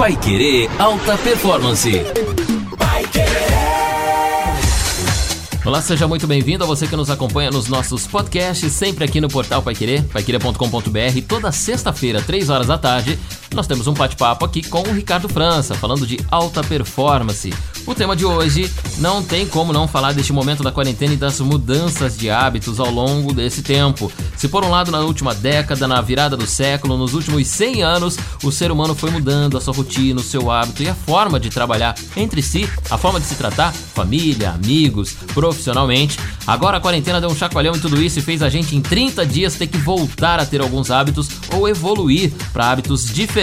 Pai Querer Alta Performance. Olá, seja muito bem-vindo a você que nos acompanha nos nossos podcasts, sempre aqui no portal Pai Querer, paiquerer.com.br. Toda sexta-feira, 3 horas da tarde, nós temos um bate-papo aqui com o Ricardo França, falando de alta performance. O tema de hoje não tem como não falar deste momento da quarentena e das mudanças de hábitos ao longo desse tempo. Se por um lado na última década, na virada do século, nos últimos 100 anos, o ser humano foi mudando a sua rotina, o seu hábito e a forma de trabalhar entre si, a forma de se tratar, família, amigos, profissionalmente. Agora a quarentena deu um chacoalhão em tudo isso e fez a gente em 30 dias ter que voltar a ter alguns hábitos ou evoluir para hábitos diferentes.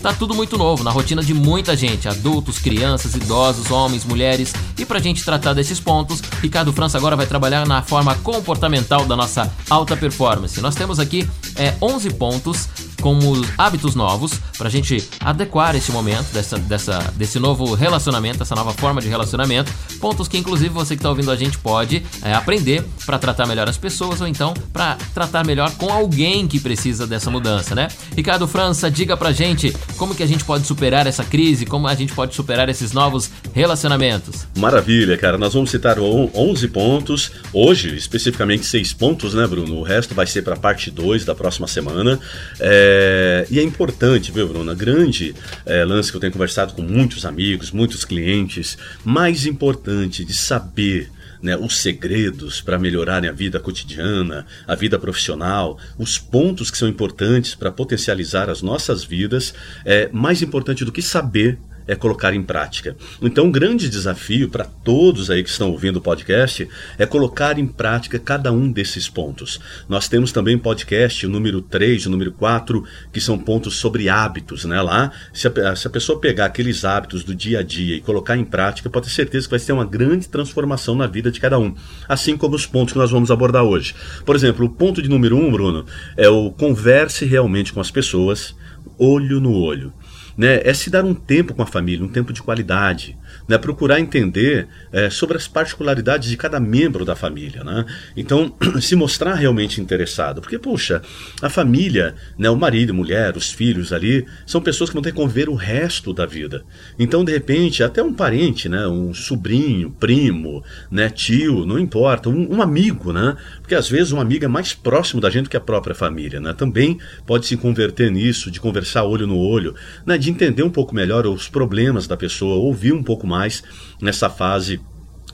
Tá tudo muito novo na rotina de muita gente, adultos, crianças, idosos, homens, mulheres. E pra gente tratar desses pontos, Ricardo França agora vai trabalhar na forma comportamental da nossa alta performance. Nós temos aqui é, 11 pontos como hábitos novos para a gente adequar esse momento dessa, dessa, desse novo relacionamento, dessa nova forma de relacionamento. Pontos que, inclusive, você que está ouvindo a gente pode é, aprender para tratar melhor as pessoas ou então para tratar melhor com alguém que precisa dessa mudança, né? Ricardo França, diga pra gente como que a gente pode superar essa crise, como a gente pode superar esses novos relacionamentos. Maravilha, cara. Nós vamos citar 11 pontos. Hoje, especificamente 6 pontos, né, Bruno? O resto vai ser para parte 2 da próxima semana. É, é, e é importante, viu, Bruna? Grande é, lance que eu tenho conversado com muitos amigos, muitos clientes. Mais importante de saber né, os segredos para melhorarem a vida cotidiana, a vida profissional, os pontos que são importantes para potencializar as nossas vidas, é mais importante do que saber é colocar em prática. Então, um grande desafio para todos aí que estão ouvindo o podcast é colocar em prática cada um desses pontos. Nós temos também podcast, o número 3, o número 4, que são pontos sobre hábitos, né? Lá, se a, se a pessoa pegar aqueles hábitos do dia a dia e colocar em prática, pode ter certeza que vai ter uma grande transformação na vida de cada um. Assim como os pontos que nós vamos abordar hoje. Por exemplo, o ponto de número 1, um, Bruno, é o converse realmente com as pessoas, olho no olho né, é se dar um tempo com a família, um tempo de qualidade, né, procurar entender é, sobre as particularidades de cada membro da família. Né? Então, se mostrar realmente interessado. Porque, puxa, a família, né, o marido, mulher, os filhos ali, são pessoas que vão ter que conviver o resto da vida. Então, de repente, até um parente, né, um sobrinho, primo, né, tio, não importa, um, um amigo, né? Porque às vezes um amigo é mais próximo da gente do que a própria família. Né? Também pode se converter nisso, de conversar olho no olho, né, de entender um pouco melhor os problemas da pessoa, ouvir um pouco mais nessa fase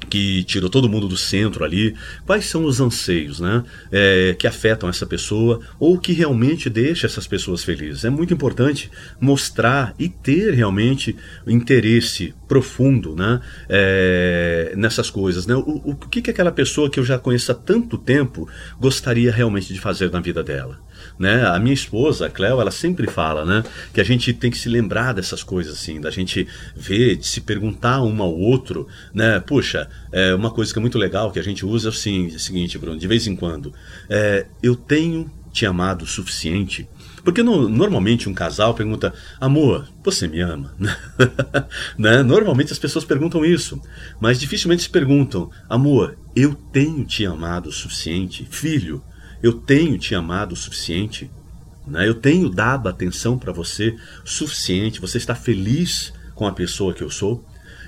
que tirou todo mundo do centro ali, quais são os anseios né, é, que afetam essa pessoa ou que realmente deixa essas pessoas felizes. É muito importante mostrar e ter realmente interesse profundo né, é, nessas coisas. Né? O, o que, que aquela pessoa que eu já conheço há tanto tempo gostaria realmente de fazer na vida dela? Né? A minha esposa, a Cleo, ela sempre fala, né, que a gente tem que se lembrar dessas coisas assim, da gente ver, de se perguntar um ao outro, né? Puxa, é uma coisa que é muito legal que a gente usa assim, é o seguinte, Bruno, de vez em quando, é, eu tenho te amado o suficiente porque no, normalmente um casal pergunta, amor, você me ama? né? Normalmente as pessoas perguntam isso, mas dificilmente se perguntam, amor, eu tenho te amado o suficiente? Filho, eu tenho te amado o suficiente? Né? Eu tenho dado atenção para você o suficiente? Você está feliz com a pessoa que eu sou?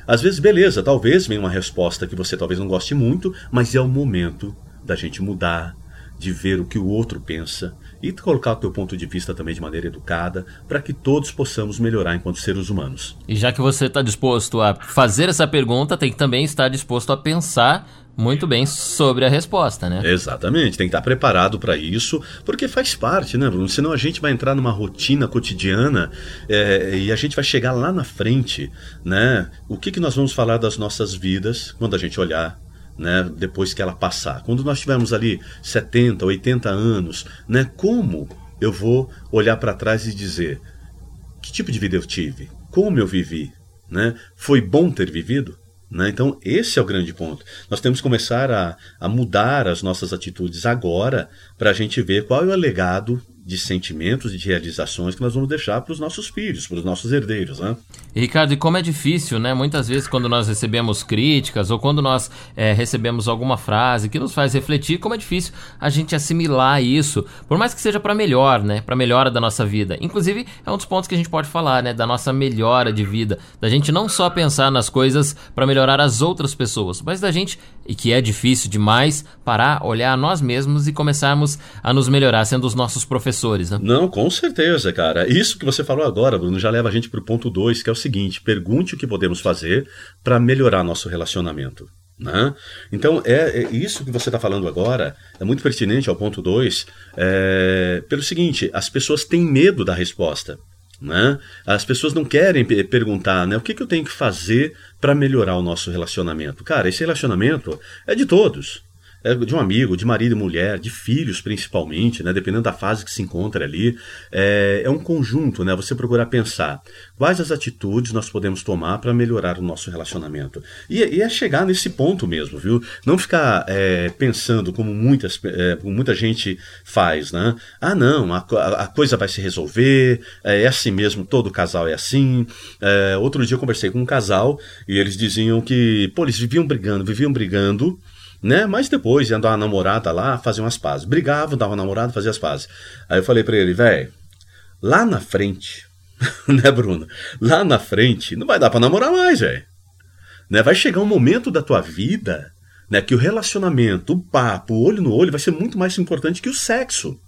Às vezes, beleza, talvez venha uma resposta que você talvez não goste muito, mas é o momento da gente mudar, de ver o que o outro pensa e colocar o teu ponto de vista também de maneira educada, para que todos possamos melhorar enquanto seres humanos. E já que você está disposto a fazer essa pergunta, tem que também estar disposto a pensar muito bem sobre a resposta, né? Exatamente, tem que estar preparado para isso, porque faz parte, né, Bruno? Senão a gente vai entrar numa rotina cotidiana é, e a gente vai chegar lá na frente, né? O que, que nós vamos falar das nossas vidas quando a gente olhar né, depois que ela passar. Quando nós tivermos ali 70, 80 anos, né, como eu vou olhar para trás e dizer que tipo de vida eu tive? Como eu vivi? Né? Foi bom ter vivido? Né? Então, esse é o grande ponto. Nós temos que começar a, a mudar as nossas atitudes agora para a gente ver qual é o legado de sentimentos e de realizações que nós vamos deixar para os nossos filhos, para os nossos herdeiros, né? Ricardo, e como é difícil, né? Muitas vezes quando nós recebemos críticas ou quando nós é, recebemos alguma frase que nos faz refletir, como é difícil a gente assimilar isso, por mais que seja para melhor, né? Para melhora da nossa vida. Inclusive é um dos pontos que a gente pode falar, né? Da nossa melhora de vida, da gente não só pensar nas coisas para melhorar as outras pessoas, mas da gente e que é difícil demais parar, olhar a nós mesmos e começarmos a nos melhorar, sendo os nossos professores, né? Não, com certeza, cara. Isso que você falou agora, Bruno, já leva a gente para o ponto 2, que é o seguinte: pergunte o que podemos fazer para melhorar nosso relacionamento. Né? Então, é, é, isso que você está falando agora é muito pertinente ao ponto 2, é, pelo seguinte: as pessoas têm medo da resposta. Né? As pessoas não querem perguntar né, o que, que eu tenho que fazer para melhorar o nosso relacionamento. Cara, esse relacionamento é de todos é de um amigo, de marido e mulher, de filhos principalmente, né, dependendo da fase que se encontra ali, é, é um conjunto, né, você procurar pensar quais as atitudes nós podemos tomar para melhorar o nosso relacionamento. E, e, é chegar nesse ponto mesmo, viu? Não ficar é, pensando como, muitas, é, muita gente faz, né? Ah, não, a, a coisa vai se resolver, é, é assim mesmo, todo casal é assim. Outro dia eu conversei com um casal e eles diziam que, pô, eles viviam brigando, viviam brigando, né? Mas depois ia dar uma namorada lá, fazer umas pazes. Brigavam, dava uma namorada, fazia as pazes. Aí eu falei para ele, velho, lá na frente, né, Bruno? Lá na frente não vai dar para namorar mais, velho. Né? Vai chegar um momento da tua vida, né, que o relacionamento, o papo, o olho no olho vai ser muito mais importante que o sexo.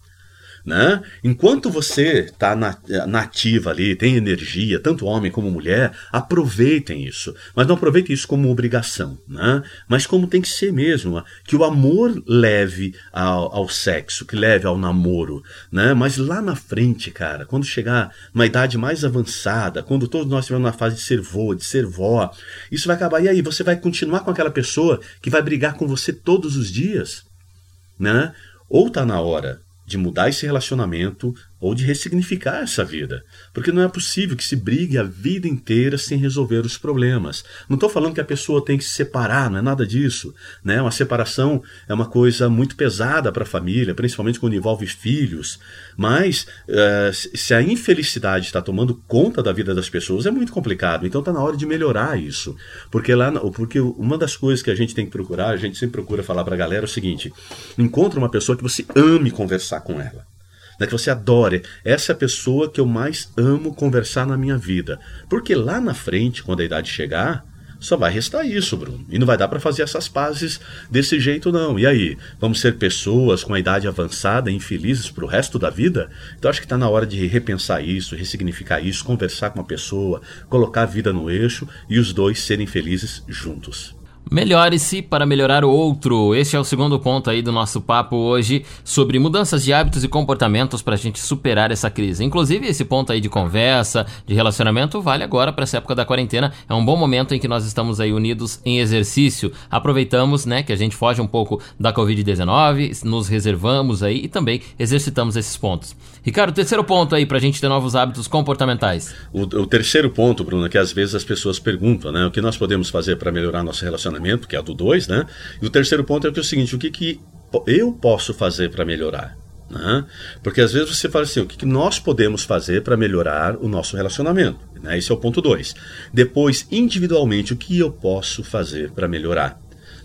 Né? Enquanto você está na, nativa ali, tem energia, tanto homem como mulher, aproveitem isso. Mas não aproveitem isso como obrigação, né? mas como tem que ser mesmo. Que o amor leve ao, ao sexo, que leve ao namoro. Né? Mas lá na frente, cara, quando chegar na idade mais avançada, quando todos nós estivermos na fase de ser vô, de ser vó, isso vai acabar. E aí, você vai continuar com aquela pessoa que vai brigar com você todos os dias? Né? Ou está na hora de mudar esse relacionamento ou de ressignificar essa vida. Porque não é possível que se brigue a vida inteira sem resolver os problemas. Não estou falando que a pessoa tem que se separar, não é nada disso. Né? Uma separação é uma coisa muito pesada para a família, principalmente quando envolve filhos. Mas uh, se a infelicidade está tomando conta da vida das pessoas, é muito complicado. Então está na hora de melhorar isso. Porque, lá, porque uma das coisas que a gente tem que procurar, a gente sempre procura falar para a galera é o seguinte: encontre uma pessoa que você ame conversar com ela né, que você adore. Essa é a pessoa que eu mais amo conversar na minha vida. Porque lá na frente, quando a idade chegar, só vai restar isso, Bruno. E não vai dar para fazer essas pazes desse jeito, não. E aí? Vamos ser pessoas com a idade avançada, infelizes para o resto da vida? Então acho que está na hora de repensar isso, ressignificar isso, conversar com uma pessoa, colocar a vida no eixo e os dois serem felizes juntos. Melhore-se para melhorar o outro. Este é o segundo ponto aí do nosso papo hoje sobre mudanças de hábitos e comportamentos para a gente superar essa crise. Inclusive, esse ponto aí de conversa, de relacionamento, vale agora para essa época da quarentena. É um bom momento em que nós estamos aí unidos em exercício. Aproveitamos, né, que a gente foge um pouco da Covid-19, nos reservamos aí e também exercitamos esses pontos. Ricardo, terceiro ponto aí para a gente ter novos hábitos comportamentais. O, o terceiro ponto, Bruno, é que às vezes as pessoas perguntam, né, o que nós podemos fazer para melhorar nosso relacionamento que é a do 2, né? E o terceiro ponto é, que é o seguinte: o que, que eu posso fazer para melhorar? Né? Porque às vezes você fala assim: o que, que nós podemos fazer para melhorar o nosso relacionamento? Né? Esse é o ponto 2. Depois, individualmente, o que eu posso fazer para melhorar?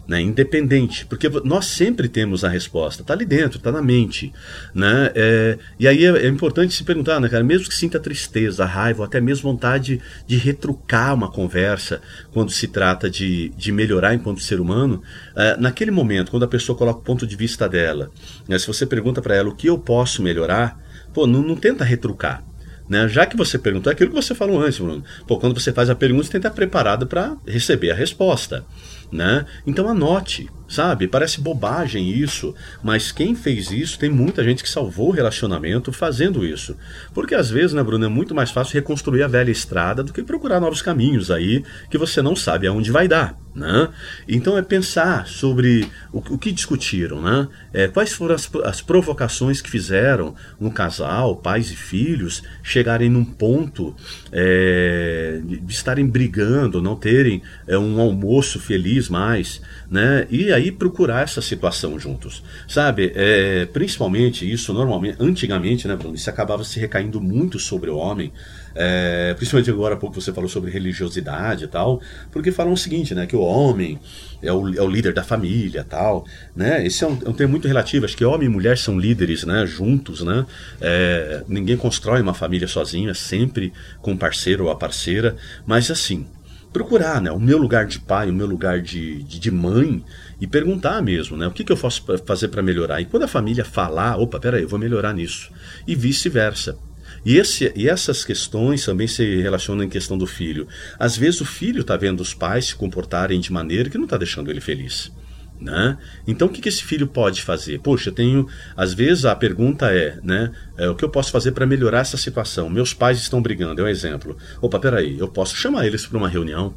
Né, independente, porque nós sempre temos a resposta, está ali dentro, está na mente, né, é, e aí é, é, importante se perguntar, né, cara, mesmo que sinta tristeza, raiva, ou até mesmo vontade de retrucar uma conversa, quando se trata de, de melhorar enquanto ser humano, é, naquele momento, quando a pessoa coloca o ponto de vista dela, né, se você pergunta para ela o que eu posso melhorar, pô, não, não tenta retrucar, né? Já que você perguntou, é aquilo que você falou antes, Bruno. Pô, quando você faz a pergunta, você tem que estar preparado para receber a resposta. Né? Então anote, sabe? Parece bobagem isso, mas quem fez isso tem muita gente que salvou o relacionamento fazendo isso. Porque às vezes, né, Bruno, é muito mais fácil reconstruir a velha estrada do que procurar novos caminhos aí que você não sabe aonde vai dar. Né? Então é pensar sobre o, o que discutiram, né? É, quais foram as, as, provocações que fizeram um casal, pais e filhos, chegarem num ponto é, de estarem brigando, não terem é, um almoço feliz mais, né? E aí procurar essa situação juntos, sabe? É, principalmente isso, normalmente, antigamente, né, Bruno, isso acabava se recaindo muito sobre o homem, é, principalmente agora há pouco você falou sobre religiosidade e tal, porque falam o seguinte, né, que o homem é o, é o líder da família tal, né? Esse é um, é um termo muito relativo, acho que homem e mulher são líderes, né, juntos, né? É, ninguém constrói uma família sozinho, é sempre com parceiro ou a parceira, mas assim, procurar, né, o meu lugar de pai, o meu lugar de, de, de mãe e perguntar mesmo, né, o que, que eu posso fazer para melhorar. E quando a família falar, opa, peraí, eu vou melhorar nisso. E vice-versa. E, esse, e essas questões também se relacionam em questão do filho. Às vezes o filho está vendo os pais se comportarem de maneira que não está deixando ele feliz. Né? Então o que, que esse filho pode fazer? Poxa, tenho. Às vezes a pergunta é, né? É, o que eu posso fazer para melhorar essa situação? Meus pais estão brigando, é um exemplo. Opa, peraí, eu posso chamar eles para uma reunião?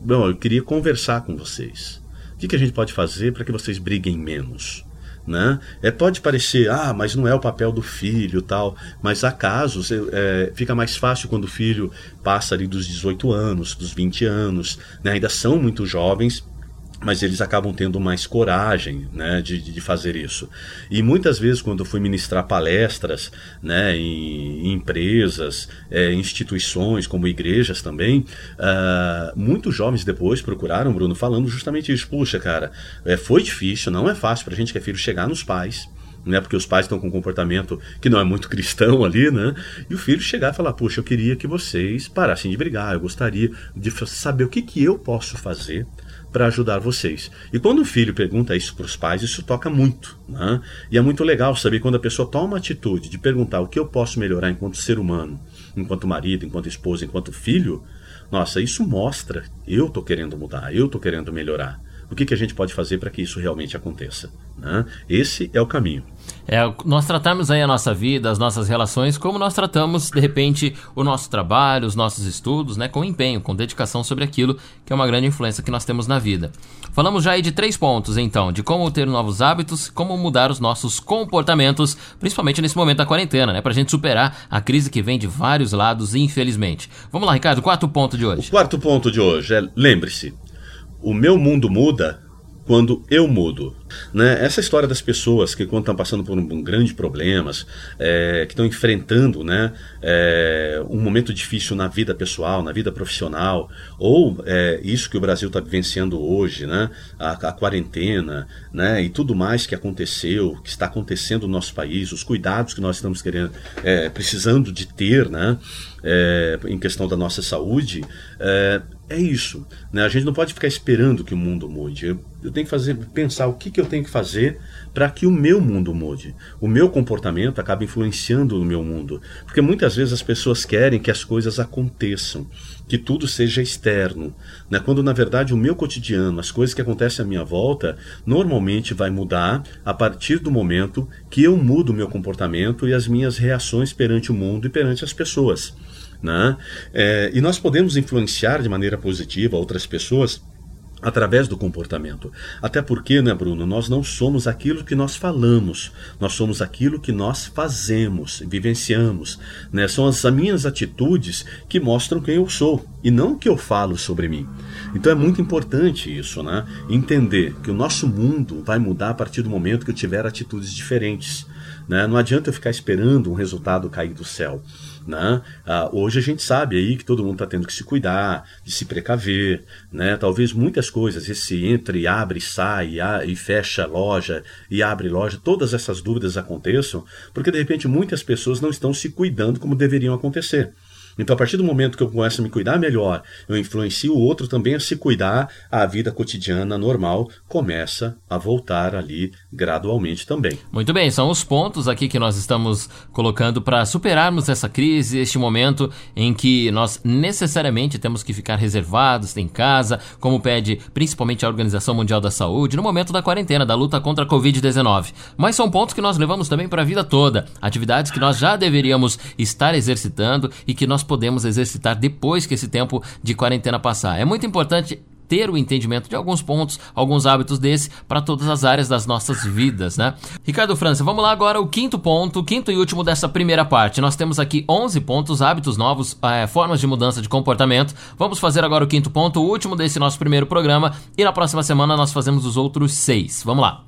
Bom, eu queria conversar com vocês. O que, que a gente pode fazer para que vocês briguem menos? Né? É, pode parecer, ah, mas não é o papel do filho tal, mas há casos, é, fica mais fácil quando o filho passa ali dos 18 anos, dos 20 anos, né? ainda são muito jovens, mas eles acabam tendo mais coragem né, de, de fazer isso. E muitas vezes, quando eu fui ministrar palestras né, em, em empresas, é, instituições, como igrejas também, uh, muitos jovens depois procuraram, Bruno, falando justamente isso. Puxa, cara, é, foi difícil, não é fácil para a gente que é filho chegar nos pais. Né, porque os pais estão com um comportamento que não é muito cristão ali, né? E o filho chegar e falar: Puxa, eu queria que vocês parassem de brigar, eu gostaria de saber o que, que eu posso fazer para ajudar vocês. E quando o filho pergunta isso para os pais, isso toca muito. Né? E é muito legal saber quando a pessoa toma a atitude de perguntar o que eu posso melhorar enquanto ser humano, enquanto marido, enquanto esposa, enquanto filho. Nossa, isso mostra eu estou querendo mudar, eu estou querendo melhorar. O que, que a gente pode fazer para que isso realmente aconteça? Né? Esse é o caminho. É, nós tratamos aí a nossa vida, as nossas relações, como nós tratamos, de repente, o nosso trabalho, os nossos estudos, né, com empenho, com dedicação sobre aquilo que é uma grande influência que nós temos na vida. Falamos já aí de três pontos, então, de como ter novos hábitos, como mudar os nossos comportamentos, principalmente nesse momento da quarentena, né, pra gente superar a crise que vem de vários lados, infelizmente. Vamos lá, Ricardo, quarto ponto de hoje. O quarto ponto de hoje é, lembre-se, o meu mundo muda quando eu mudo. Né? Essa história das pessoas que, quando estão passando por um, um grandes problemas, é, que estão enfrentando né, é, um momento difícil na vida pessoal, na vida profissional, ou é, isso que o Brasil está vivenciando hoje, né, a, a, quarentena né, e tudo mais que aconteceu, que está acontecendo no nosso país, os cuidados que nós estamos querendo, é, precisando de ter né, é, em questão da nossa saúde, é, é isso. Né? A gente não pode ficar esperando que o mundo mude. Eu, eu tenho que fazer, pensar o que, que eu tenho que fazer para que o meu mundo mude. O meu comportamento acaba influenciando o meu mundo. Porque muitas vezes as pessoas querem que as coisas aconteçam, que tudo seja externo. Né? Quando na verdade o meu cotidiano, as coisas que acontecem à minha volta, normalmente vai mudar a partir do momento que eu mudo o meu comportamento e as minhas reações perante o mundo e perante as pessoas. Né? É, e nós podemos influenciar de maneira positiva outras pessoas através do comportamento. Até porque, né, Bruno, nós não somos aquilo que nós falamos, nós somos aquilo que nós fazemos, vivenciamos. Né? São as minhas atitudes que mostram quem eu sou e não o que eu falo sobre mim. Então é muito importante isso, né? Entender que o nosso mundo vai mudar a partir do momento que eu tiver atitudes diferentes. Né? Não adianta eu ficar esperando um resultado cair do céu. Né? Ah, hoje a gente sabe aí que todo mundo está tendo que se cuidar, de se precaver, né? Talvez muitas coisas, esse entra e abre, sai e fecha loja e abre loja, todas essas dúvidas aconteçam porque de repente muitas pessoas não estão se cuidando como deveriam acontecer. Então, a partir do momento que eu começo a me cuidar melhor, eu influencio o outro também a se cuidar, a vida cotidiana normal começa a voltar ali gradualmente também. Muito bem, são os pontos aqui que nós estamos colocando para superarmos essa crise, este momento em que nós necessariamente temos que ficar reservados em casa, como pede principalmente a Organização Mundial da Saúde, no momento da quarentena, da luta contra a Covid-19. Mas são pontos que nós levamos também para a vida toda, atividades que nós já deveríamos estar exercitando e que nós podemos exercitar depois que esse tempo de quarentena passar. É muito importante ter o entendimento de alguns pontos, alguns hábitos desse para todas as áreas das nossas vidas, né? Ricardo França, vamos lá agora o quinto ponto, quinto e último dessa primeira parte. Nós temos aqui 11 pontos, hábitos novos, é, formas de mudança de comportamento. Vamos fazer agora o quinto ponto, o último desse nosso primeiro programa e na próxima semana nós fazemos os outros seis. Vamos lá.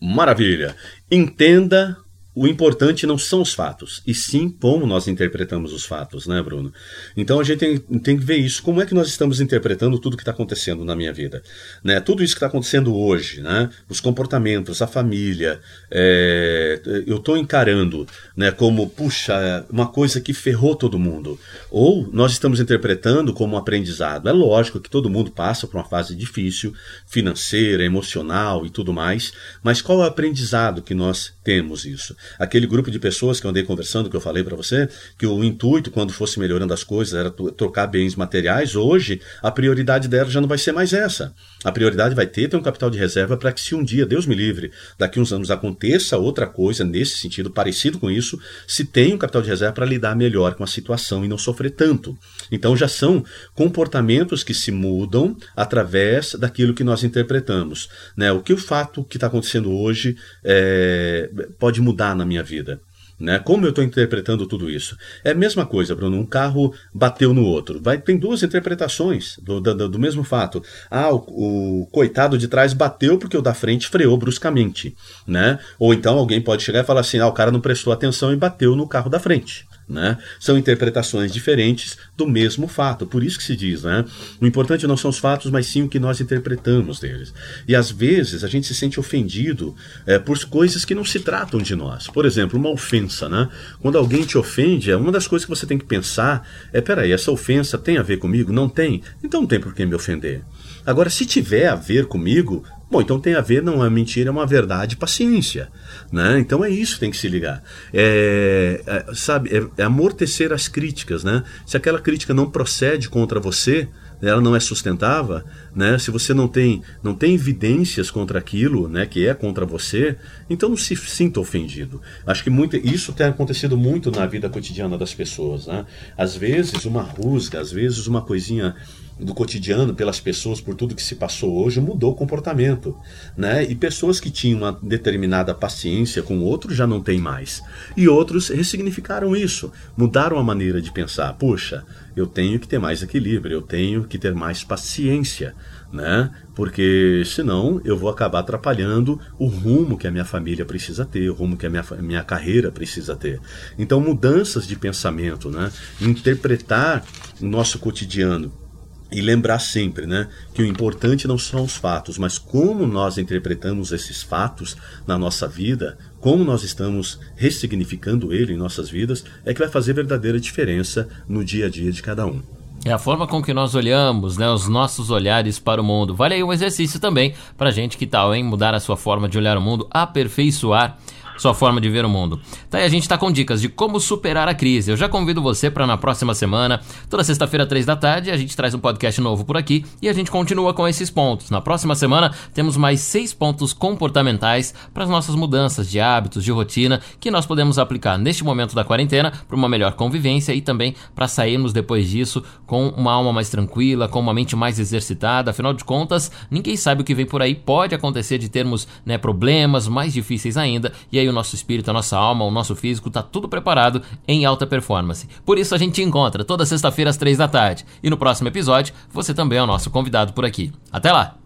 Maravilha. Entenda o importante não são os fatos, e sim como nós interpretamos os fatos, né, Bruno? Então a gente tem, tem que ver isso. Como é que nós estamos interpretando tudo que está acontecendo na minha vida? Né? Tudo isso que está acontecendo hoje, né? os comportamentos, a família, é, eu estou encarando né, como, puxa, uma coisa que ferrou todo mundo. Ou nós estamos interpretando como um aprendizado. É lógico que todo mundo passa por uma fase difícil, financeira, emocional e tudo mais, mas qual é o aprendizado que nós temos isso? Aquele grupo de pessoas que eu andei conversando, que eu falei para você, que o intuito, quando fosse melhorando as coisas, era trocar bens materiais, hoje a prioridade dela já não vai ser mais essa. A prioridade vai ter ter um capital de reserva para que se um dia, Deus me livre, daqui uns anos aconteça outra coisa nesse sentido, parecido com isso, se tem um capital de reserva para lidar melhor com a situação e não sofrer tanto. Então já são comportamentos que se mudam através daquilo que nós interpretamos. Né? O que o fato que está acontecendo hoje é, pode mudar na minha vida? Né? Como eu estou interpretando tudo isso? É a mesma coisa, Bruno. Um carro bateu no outro. Vai, tem duas interpretações do, do, do mesmo fato. Ah, o, o, coitado de trás bateu porque o da frente freou bruscamente. Né? Ou então alguém pode chegar e falar assim: ah, o cara não prestou atenção e bateu no carro da frente. Né? São interpretações diferentes do mesmo fato. Por isso que se diz, né? O importante não são os fatos, mas sim o que nós interpretamos deles. E às vezes a gente se sente ofendido é, por coisas que não se tratam de nós. Por exemplo, uma ofensa, né? Quando alguém te ofende, é uma das coisas que você tem que pensar é, peraí, essa ofensa tem a ver comigo? Não tem? Então não tem por que me ofender. Agora, se tiver a ver comigo, bom, então tem a ver, não é mentira, é uma verdade, paciência. Né? Então é isso que tem que se ligar. É, é, sabe, é, é amortecer as críticas. Né? Se aquela crítica não procede contra você, ela não é sustentável, né? Se você não tem, não tem evidências contra aquilo, né, que é contra você, então não se sinta ofendido. Acho que muito, isso tem acontecido muito na vida cotidiana das pessoas, né? Às vezes uma rusga, às vezes uma coisinha do cotidiano pelas pessoas por tudo que se passou hoje mudou o comportamento, né? E pessoas que tinham uma determinada paciência com o outro já não tem mais. E outros ressignificaram isso, mudaram a maneira de pensar. Puxa, eu tenho que ter mais equilíbrio, eu tenho que ter mais paciência, né? Porque senão eu vou acabar atrapalhando o rumo que a minha família precisa ter, o rumo que a minha, minha carreira precisa ter. Então, mudanças de pensamento, né? Interpretar o nosso cotidiano e lembrar sempre né, que o importante não são os fatos, mas como nós interpretamos esses fatos na nossa vida, como nós estamos ressignificando ele em nossas vidas, é que vai fazer verdadeira diferença no dia a dia de cada um. É a forma com que nós olhamos, né, os nossos olhares para o mundo. Vale aí um exercício também para gente que tal, hein? Mudar a sua forma de olhar o mundo, aperfeiçoar sua forma de ver o mundo. Tá aí a gente tá com dicas de como superar a crise. Eu já convido você para na próxima semana, toda sexta-feira, três da tarde, a gente traz um podcast novo por aqui e a gente continua com esses pontos. Na próxima semana temos mais seis pontos comportamentais para as nossas mudanças de hábitos, de rotina que nós podemos aplicar neste momento da quarentena para uma melhor convivência e também para sairmos depois disso com uma alma mais tranquila, com uma mente mais exercitada. Afinal de contas, ninguém sabe o que vem por aí. Pode acontecer de termos né, problemas mais difíceis ainda e aí o nosso espírito, a nossa alma, o nosso físico está tudo preparado em alta performance. Por isso a gente encontra toda sexta-feira às três da tarde. E no próximo episódio, você também é o nosso convidado por aqui. Até lá!